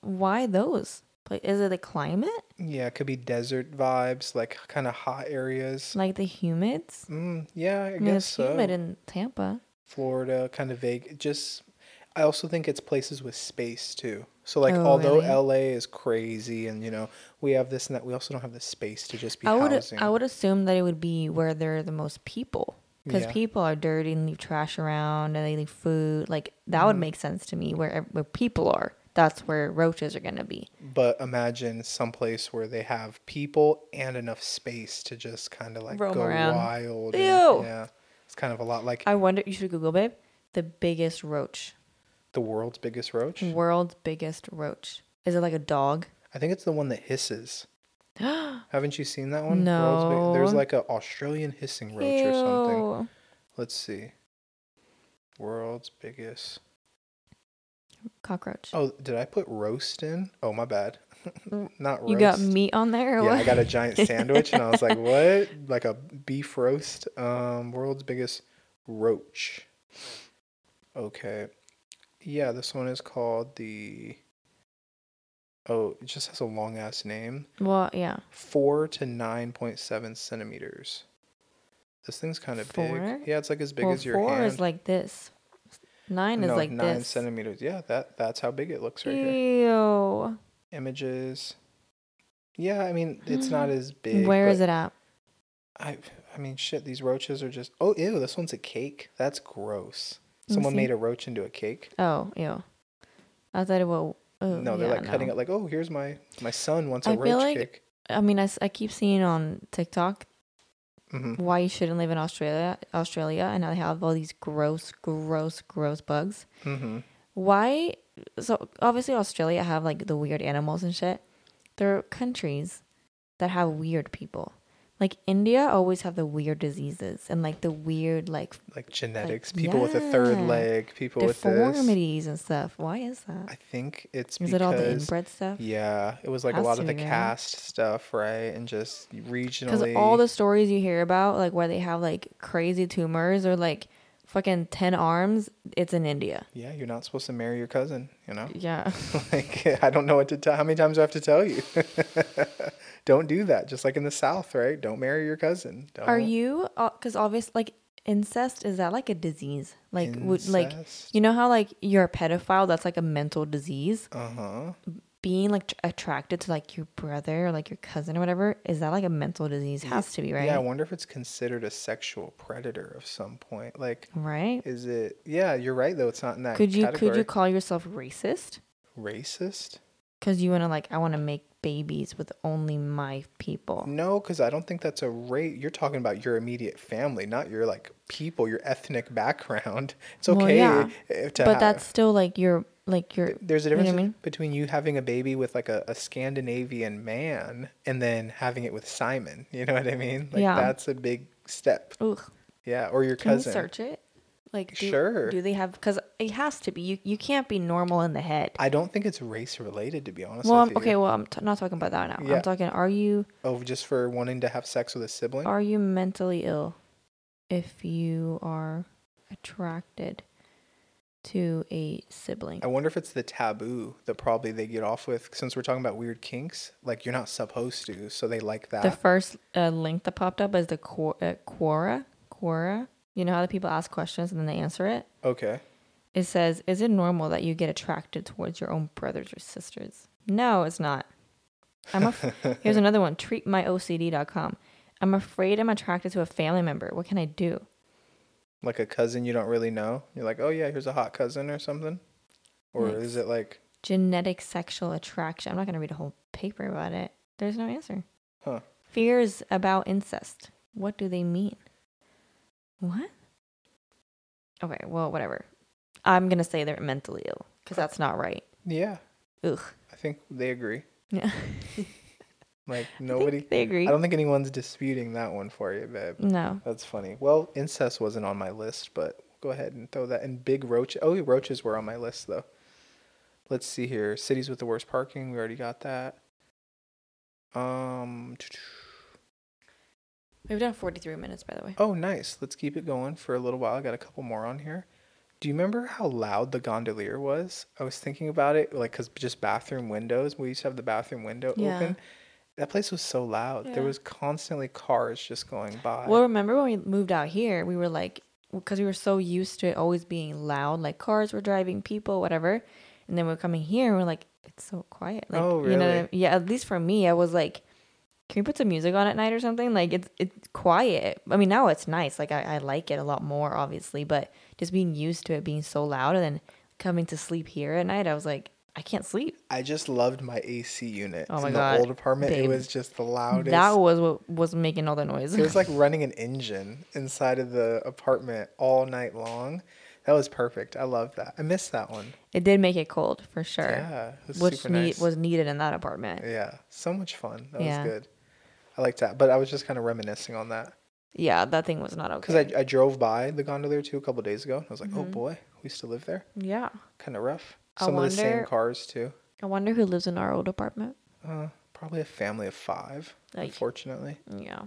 why those like is it the climate Yeah, it could be desert vibes, like kind of hot areas. like the humids Mm, yeah, I, I mean, guess it's so. humid in Tampa. Florida, kind of vague. Just, I also think it's places with space too. So like, Oh, although really? LA is crazy and you know we have this and that, we also don't have the space to just be I would housing. I would assume that it would be where there are the most people because Yeah. people are dirty and leave trash around and they leave food. Like that would Mm-hmm. make sense to me. Where where people are, that's where roaches are gonna be. But imagine someplace where they have people and enough space to just kind of like Roam go around. wild. Ew. And, yeah, it's kind of a lot like I wonder. You should Google, babe. the biggest roach? The world's biggest roach. World's biggest roach. Is it like a dog? I think it's the one that hisses. Haven't you seen that one? World's No. There's like a Australian hissing roach or something. Let's see. World's biggest. Cockroach. Oh, did I put roast in? Oh, my bad. Not roast. you got meat on there? Or Yeah, what? I got a giant sandwich and I was like, what? Like a beef roast? Um, world's biggest roach. Okay. Yeah, this one is called the. Oh, it just has a long ass name. Well, yeah. Four to 9.7 centimeters. This thing's kind of Four? big. Yeah, it's like as big well, as your four hand. is like this. Nine is no, like nine this. centimeters. Yeah, that that's how big it looks right here. Ew. Images. Yeah, I mean it's not as big. Where is it at? I I mean shit. These roaches are just. Oh ew! This one's a cake. That's gross. Someone made a roach into a cake. Oh, ew. I thought it was. Oh, no, they're yeah, like cutting no. it. Like, oh, here's my my son wants a I roach like- cake. I mean, I, I keep seeing on TikTok hmm why you shouldn't live in Australia, Australia, and they have all these gross, gross, gross bugs. hmm Why? So obviously, Australia have like the weird animals and shit. There are countries that have weird people. Like India always have the weird diseases and like the weird like Like genetics. people with a third leg. People with deformities and stuff. Why is that? I think it's Is because it all the inbred stuff? yeah, it was like a lot of the right? caste stuff, right? And just regionally. Because all the stories you hear about, like where they have like crazy tumors or like fucking 10 arms, it's in India. yeah, you're not supposed to marry your cousin. You know. Yeah. like I don't know what to tell. How many times do I have to tell you? don't do that. Just like in the South, right? Don't marry your cousin. Don't. Are you, because obviously, like incest, is that like a disease? Like, would like, you know how like you're a pedophile, that's like a mental disease? Uh huh. Being like tr- attracted to like your brother or like your cousin or whatever, is that like a mental disease? Has to be, right? Yeah, I wonder if it's considered a sexual predator of some point. Like, right? is it? Yeah, you're right though. It's not in that. Could you category. could you call yourself racist? racist? Because you want to like, I want to make babies with only my people. No, because I don't think that's a rate. You're talking about your immediate family, not your like people, your ethnic background. It's Well, okay yeah, eh, to but have- that's still like your like your There's a you know difference I mean? between you having a baby with like a, a Scandinavian man and then having it with Simon. You know what I mean? Like Yeah. that's a big step. Ugh. Yeah, or your Can cousin. search it? Like, do, Sure. Do they have? Because it has to be. You you can't be normal in the head. I don't think it's race related, to be honest well, with I'm, okay. Well, I'm t- not talking about that now. Yeah. I'm talking. Are you Oh, just for wanting to have sex with a sibling? are you mentally ill if you are attracted to a sibling? I wonder if it's the taboo that probably they get off with since we're talking about weird kinks. Like you're not supposed to, so they like that. The first uh, link that popped up is the Quora. Quora. Quora. You know how the people ask questions and then they answer it. okay. It says, "Is it normal that you get attracted towards your own brothers or sisters?" No, it's not. I'm a Here's another one. Treatmyocd.com. I'm afraid I'm attracted to a family member. What can I do? Like a cousin you don't really know. You're like, oh yeah, here's a hot cousin or something. Or Next. is it like, Genetic sexual attraction. I'm not going to read a whole paper about it. There's no answer. huh? Fears about incest. What do they mean? What? Okay, well, whatever. I'm going to say they're mentally ill because that's not right. Yeah, Ugh. I think they agree. Yeah. Like I think nobody. They agree. I don't think anyone's disputing that one for you, babe. No. That's funny. Well, incest wasn't on my list, but go ahead and throw that. And big roach. Oh, roaches were on my list though. Let's see here. Cities with the worst parking. We already got that. Um. We've done 43 minutes, by the way. Oh, nice. Let's keep it going for a little while. I got a couple more on here. Do you remember how loud the gondolier was? I was thinking about it, like, cause just bathroom windows. We used to have the bathroom window Yeah. open. That place was so loud. Yeah. There was constantly cars just going by. Well, remember when we moved out here, we were like, because we were so used to it always being loud, like cars were driving, people, whatever. And then we're coming here and we're like, it's so quiet. Like, Oh, You know, really? yeah, at least for me, I was like, can we put some music on at night or something? Like, it's it's quiet. I mean, now it's nice. Like, I, I like it a lot more, obviously, but just being used to it being so loud and then coming to sleep here at night, I was like, I can't sleep. I just loved my AC unit. Oh my in God, the old apartment, babe. it was just the loudest. That was what was making all the noise. it was like running an engine inside of the apartment all night long. That was perfect. I love that. I missed that one. It did make it cold for sure. Yeah, it was which super need, was needed in that apartment. Yeah, so much fun. That Yeah. was good. I liked that, but I was just kind of reminiscing on that Yeah, that thing was not okay. because. I, I drove by the gondola too a couple days ago. And I was like, oh Mhm. boy, we still live there. yeah. Kind of rough. I Some of the same cars too. I wonder who lives in our old apartment. Uh, probably a family of five. Like- unfortunately, Yeah.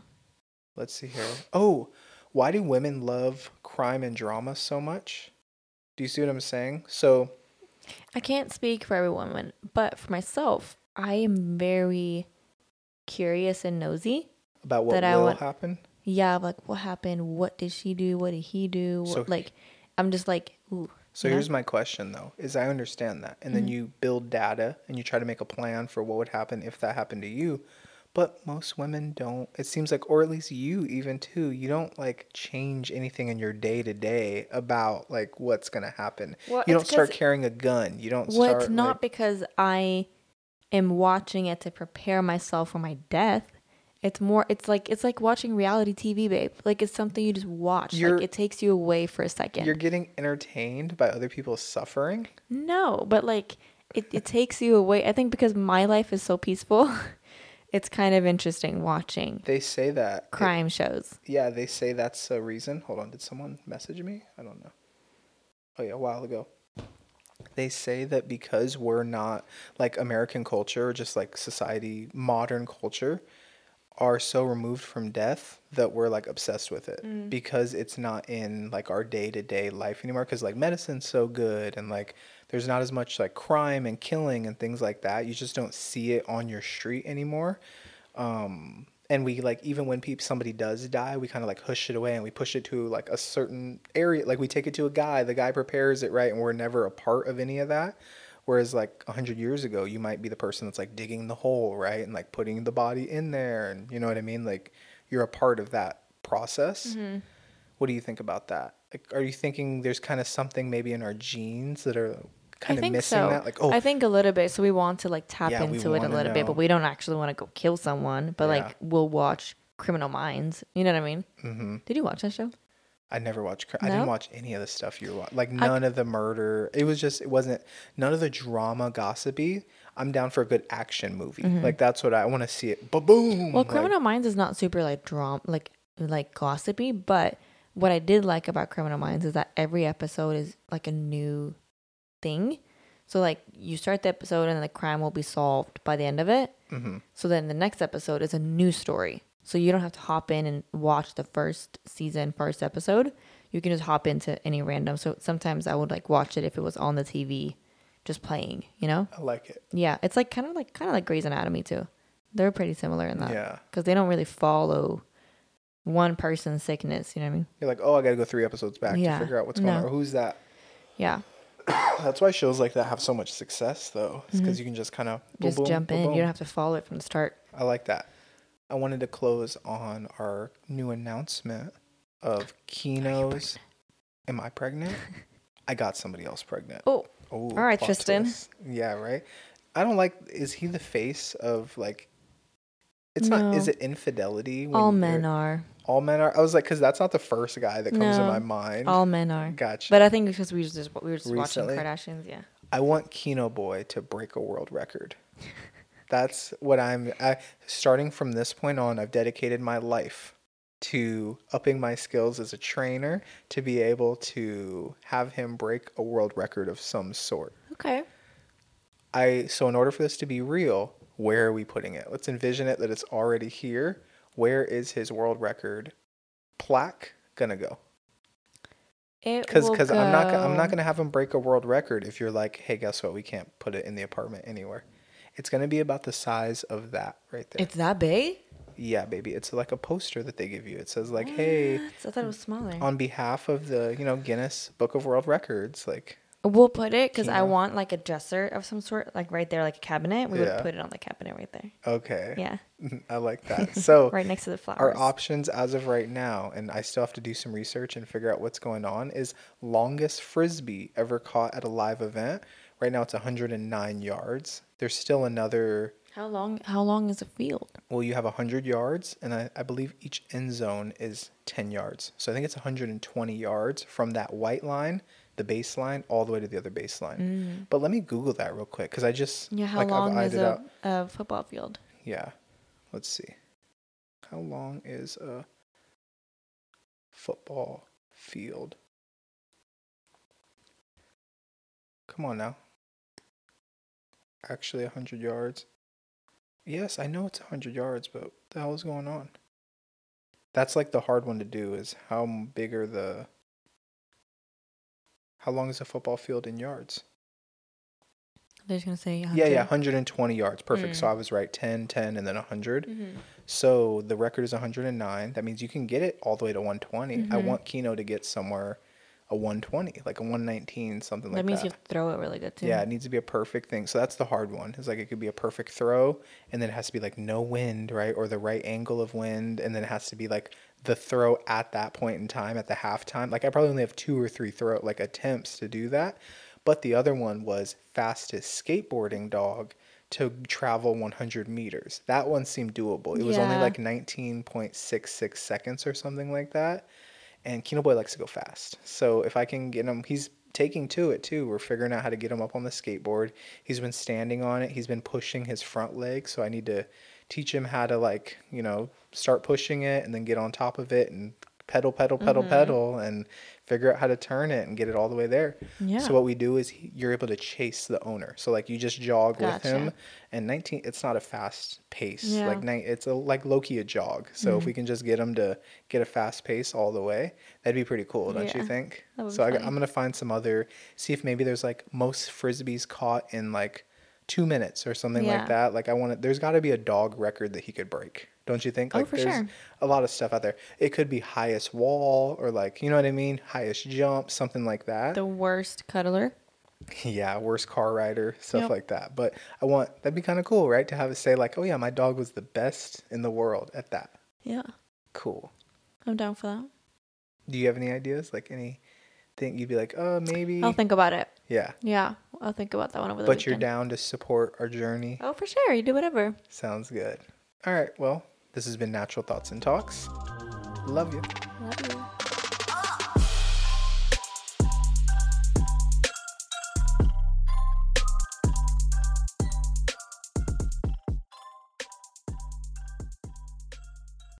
let's see here. Oh, why do women love crime and drama so much? Do you see what I'm saying? So I can't speak for every woman, but for myself, I am very curious and nosy. about what That I will want- happen. Yeah, like what happened? What did she do? What did he do? What, So- like, I'm just like, ooh. So know? here's my question though: Is I understand that, and then Mhm. you build data and you try to make a plan for what would happen if that happened to you. But most women don't. It seems like, or at least you even too, you don't like change anything in your day to day about like what's gonna happen. Well, you don't start carrying a gun. You don't Well, start. it's not like- because I am watching it to prepare myself for my death. It's more. It's like it's like watching reality TV, babe. Like it's something you just watch. You're- like it takes you away for a 2nd you're getting entertained by other people's suffering. No, but like it, it takes you away. I think because my life is so peaceful, it's kind of interesting watching They say that. it- crime shows. yeah, they say that's a reason. Hold on, did someone message me? I don't know. Oh yeah, a while ago. They say that because we're not like American culture, or just like society, modern culture, are so removed from death that we're like obsessed with it Mm. because it's not in like our day to day life anymore. Because like medicine's so good and like there's not as much like crime and killing and things like that. You just don't see it on your street anymore. Um, and we like even when people somebody does die, we kind of like hush it away and we push it to like a certain area. Like we take it to a guy, the guy prepares it right, and we're never a part of any of that. Whereas like a hundred years ago, you might be the person that's like digging the hole, right, and like putting the body in there, and you know what I mean. Like you're a part of that process. Mm-hmm. What do you think about that? Like, are you thinking there's kind of something maybe in our genes that are kind I of think missing so. that? Like, oh, I think a little bit. So we want to like tap Yeah, into it a little bit, but we don't actually want to go kill someone. But Yeah. like we'll watch Criminal Minds. You know what I mean? hmm Did you watch that show? I never watched. cr- I didn't watch any of the stuff you were watching. Like none of the murder. It was just. It wasn't none of the drama, gossipy. I'm down for a good action movie. Like that's what I, want to see. It. Ba boom. Mm-hmm. Well, like- Criminal Minds is not super like drama, like like gossipy. But what I did like about Criminal Minds is that every episode is like a new thing. So like you start the episode and the crime will be solved by the end of it. Mhm. So then the next episode is a new story. So you don't have to hop in and watch the first season, first episode. You can just hop into any random. So sometimes I would like watch it if it was on the TV, just playing. You know? I like it. Yeah, it's like kind of like kind of like Grey's Anatomy too. They're pretty similar in that. Yeah. Because they don't really follow one person's sickness. You know what I mean? You're like, oh, I got to go three episodes back Yeah. to figure out what's going on. Or who's that? Yeah. That's why shows like that have so much success, though. It's because you can just kind of Mm-hmm. Just jump in. You don't have to follow it from the start. I like that. I wanted to close on our new announcement of Kino's. Am I pregnant? I got somebody else pregnant. Oh, Oh, All right, Tristan. twist. Yeah, right. I don't like. Is he the face of like? It's not. Is it infidelity? when all men are. All men are. I was like, because that's not the first guy that comes to No, my mind. All men are. Gotcha. But I think because we was just we were just Recently? watching Kardashians. Yeah. I want Kino Boy to break a world record. That's what I'm. I, starting from this point on, I've dedicated my life to upping my skills as a trainer to be able to have him break a world record of some sort. Okay. I so in order for this to be real, where are we putting it? Let's envision it that it's already here. Where is his world record plaque gonna go? Because because I'm not gonna- I'm not gonna have him break a world record if you're like, hey, guess what? We can't put it in the apartment anywhere. It's gonna be about the size of that right there. It's that big. yeah, baby. It's like a poster that they give you. It says like, hey, What? I thought it was smaller. on behalf of the you know Guinness Book of World Records, like we'll put it because I want like a dresser of some sort, like right there, like a cabinet. We Yeah. would put it on the cabinet right there. okay, Yeah. I like that. So right next to the flowers. Our options as of right now, and I still have to do some research and figure out what's going on, is longest frisbee ever caught at a live event. Right now it's 109 yards. There's still another, How long? How long is the field? well, you have 100 yards, and I, I believe each end zone is 10 yards. So I think it's 120 yards from that white line the baseline all the way to the other baseline. But let me Google that real quick because I just Mm. Yeah, how like, I've long is a, a football field? Yeah, let's see. How long is a football field? Come on now. Actually, 100 yards. Yes, I know it's 100 yards, but what the hell is going on? That's like the hard one to do is how big are the. How long is a football field in yards? They're just gonna say. 100. Yeah, yeah, 120 yards. Perfect. So Mm. I was right 10, 10, and then 100. Mhm. So the record is 109. That means you can get it all the way to 120. I Mhm. want Kino to get somewhere a 120, like a 119, something That like means that. Means you throw it really good too. Yeah, it needs to be a perfect thing. So that's the hard one. It's like it could be a perfect throw, and then it has to be like no wind, right? Or the right angle of wind, and then it has to be like the throw at that point in time at the halftime. Like I probably only have two or three throw like attempts to do that. But the other one was fastest skateboarding dog to travel 100 meters. That one seemed doable. It was only like 19.66 seconds or something like that. And Kino Boy likes to go fast. So if I can get him, he's taking to it too. We're figuring out how to get him up on the skateboard. He's been standing on it. He's been pushing his front leg. So I need to teach him how to like, you know, start pushing it and then get on top of it and pedal, pedal, pedal, Mm-hmm. pedal and figure out how to turn it and get it all the way there. Yeah. So what we do is he, you're able to chase the owner. So like you just jog with him Gotcha. and 19 it's not a fast pace. Yeah. Mm-hmm. Like it's a like Loki a jog. So if we can just get him to get a fast pace all the way, that'd be pretty cool, don't you think? so I. I'm gonna find some other see if maybe there's like most frisbees caught in like two minutes or something Yeah. like that. Like I want to. There's got to be a dog record that he could break. Don't you think? Oh, Like for there's sure. a lot of stuff out there. It could be highest wall or like you know what I mean, highest jump, something like that. The worst cuddler. Yeah, worst car rider, stuff Yep. like that. But I want that'd be kind of cool, right? To have it say like, "Oh yeah, my dog was the best in the world at that." Yeah, Cool. I'm down for that. Do you have any ideas? Like anything you'd be like, "Oh, maybe." I'll think about it. yeah, Yeah, I'll think about that one over the but you're down to support our journey. Oh, for sure. You do whatever. Sounds good. All right. Well, this has been Natural Thoughts and Talks. Love you. Love you.